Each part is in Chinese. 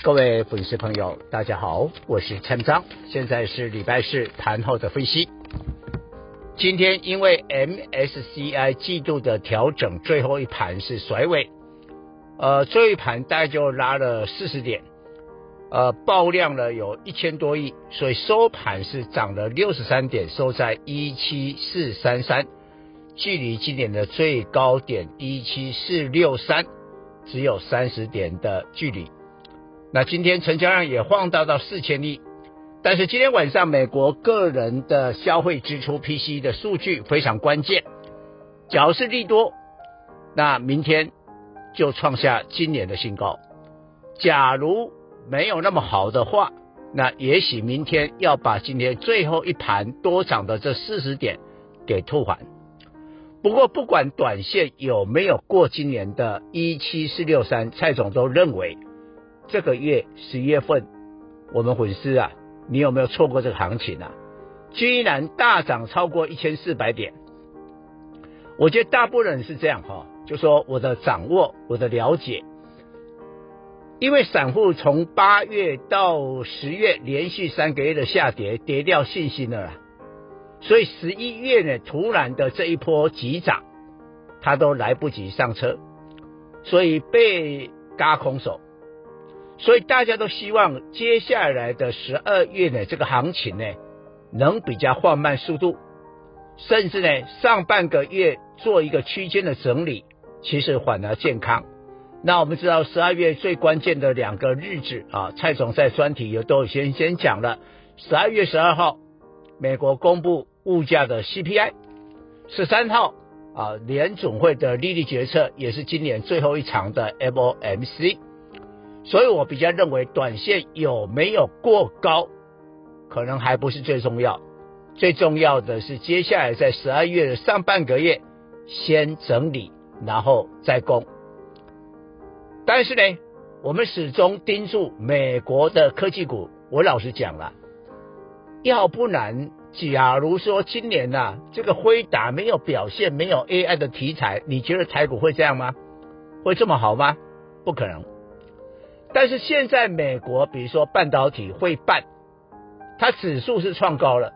各位粉丝朋友，大家好，我是陈章，现在是礼拜四盘后的分析。今天因为 MSCI 季度的调整，最后一盘是甩尾，呃，最后一盘大概就拉了四十点，呃，爆量了有一千多亿，所以收盘是涨了六十三点，收在一七四三三，距离今年的最高点一七四六三只有三十点的距离。那今天成交量也放大到四千亿，但是今天晚上美国个人的消费支出 PCE 的数据非常关键，假如是利多，那明天就创下今年的新高；假如没有那么好的话，那也许明天要把今天最后一盘多涨的这四十点给吐还。不过不管短线有没有过今年的一七四六三，蔡总都认为。这个月十一月份，我们粉丝啊，你有没有错过这个行情啊？居然大涨超过一千四百点，我觉得大部分人是这样哈，就说我的掌握，我的了解，因为散户从八月到十月连续三个月的下跌，跌掉信心了啦，所以十一月呢，突然的这一波急涨，他都来不及上车，所以被嘎空手。所以大家都希望接下来的十二月呢，这个行情呢，能比较放慢速度，甚至呢，上半个月做一个区间的整理，其实反而健康。那我们知道十二月最关键的两个日子啊，蔡总在专题也都先先讲了。十二月十二号，美国公布物价的 CPI；十三号啊，联总会的利率决策也是今年最后一场的 FOMC。所以我比较认为，短线有没有过高，可能还不是最重要，最重要的是接下来在十二月的上半个月先整理，然后再攻。但是呢，我们始终盯住美国的科技股。我老实讲了，要不然，假如说今年呐、啊，这个辉达没有表现，没有 AI 的题材，你觉得台股会这样吗？会这么好吗？不可能。但是现在美国，比如说半导体会半，它指数是创高了，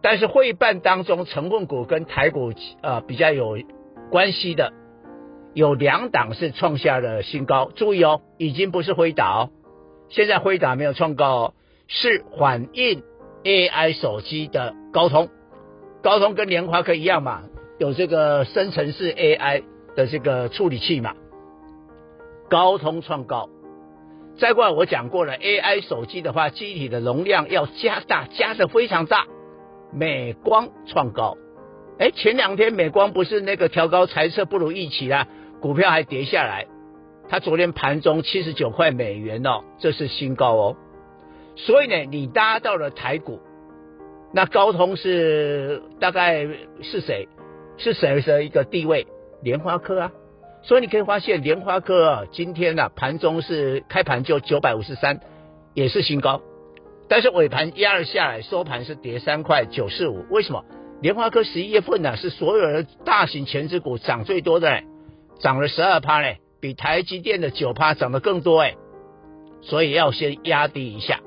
但是会半当中成分股跟台股呃比较有关系的，有两档是创下了新高。注意哦，已经不是辉达哦，现在辉达没有创高哦，是反映 AI 手机的高通，高通跟联发科一样嘛，有这个生成式 AI 的这个处理器嘛，高通创高。再过来，我讲过了，AI 手机的话，机体的容量要加大，加的非常大。美光创高，哎，前两天美光不是那个调高财测不如预期啦，股票还跌下来。它昨天盘中七十九块美元哦，这是新高哦。所以呢，你搭到了台股，那高通是大概是谁？是谁的一个地位？联发科啊。所以你可以发现，莲花科啊，今天呢、啊、盘中是开盘就九百五十三，也是新高，但是尾盘压了下来，收盘是跌三块九四五。为什么？莲花科十一月份呢、是所有的大型权值股涨最多的嘞，涨了十二趴嘞，比台积电的九趴涨得更多哎，所以要先压低一下。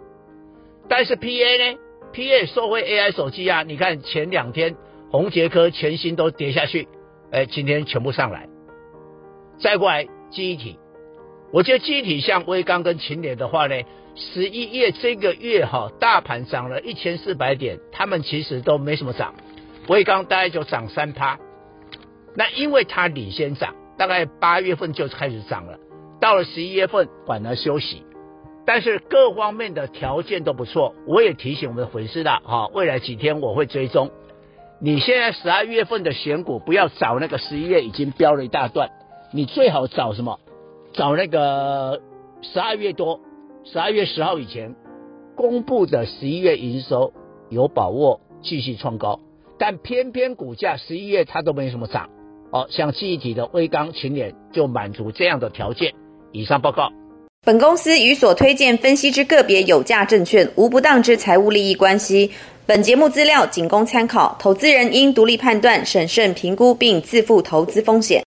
但是 PA 呢？PA 收回 AI 手机啊，你看前两天宏捷科全新都跌下去，哎，今天全部上来。再过来记忆体，我觉得记忆体像威刚跟秦联的话呢，十一月这个月哈，大盘涨了一千四百点，他们其实都没什么涨，威刚大概就涨三趴，那因为它领先涨，大概八月份就开始涨了，到了十一月份反而休息，但是各方面的条件都不错，我也提醒我们的粉丝了哈，未来几天我会追踪，你现在十二月份的选股不要找那个十一月已经飙了一大段。你最好找什么？找那个十二月多，十二月十号以前公布的十一月营收有把握继续创高，但偏偏股价十一月它都没什么涨。哦，像记忆体的威刚、群联就满足这样的条件。以上报告。本公司与所推荐分析之个别有价证券无不当之财务利益关系。本节目资料仅供参考，投资人应独立判断、审慎评估并自负投资风险。